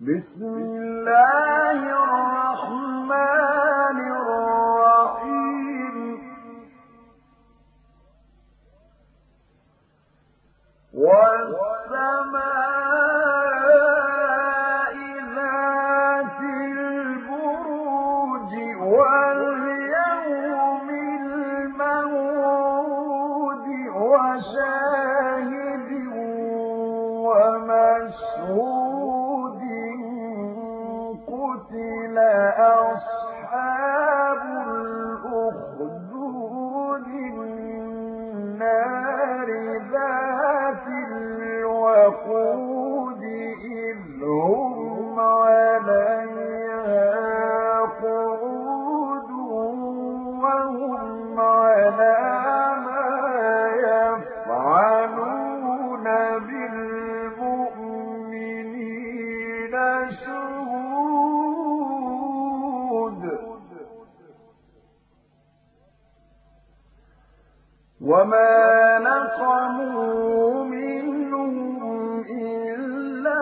بسم الله الرحمن الرحيم. والسماء ذات واليوم وشاهد ومشهود. الأخدود النار ذات الوقود إذ هم وما نقموا منهم إلا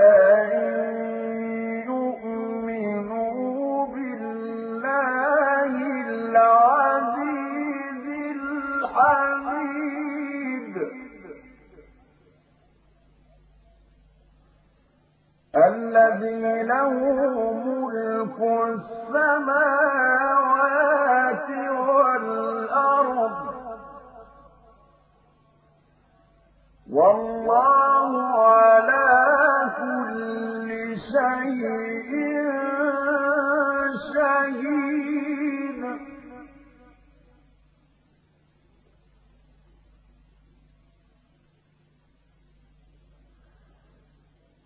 أن يؤمنوا بالله العزيز الحميد الذي له ملك السماوات والأرض. والله على كل شيء شهيد.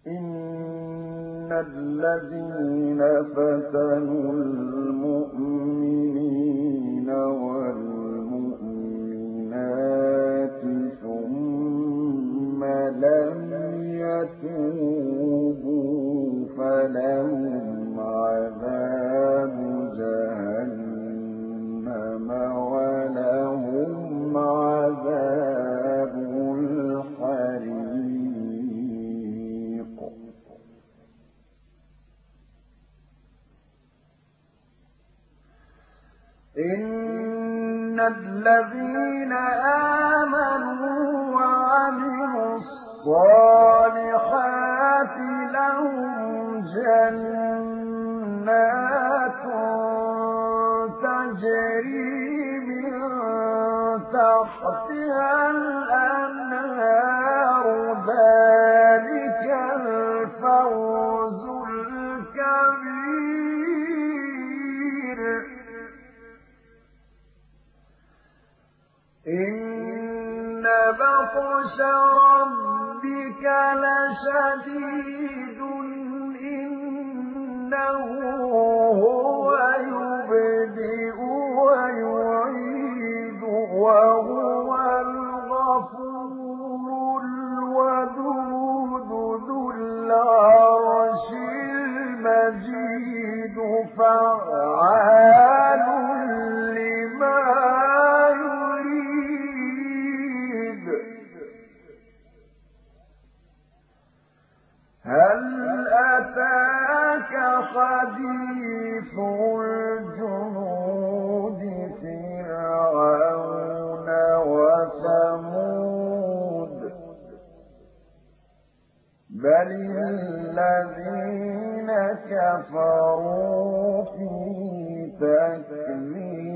إن الذين فتنوا إن الذين آمنوا وعملوا الصالحات لهم جنات تجري من تحتها الأنهار إن بطش ربك لشديد هل أتاك حديث الجنود فرعون وثمود؟ بل الذين كفروا في تكذيب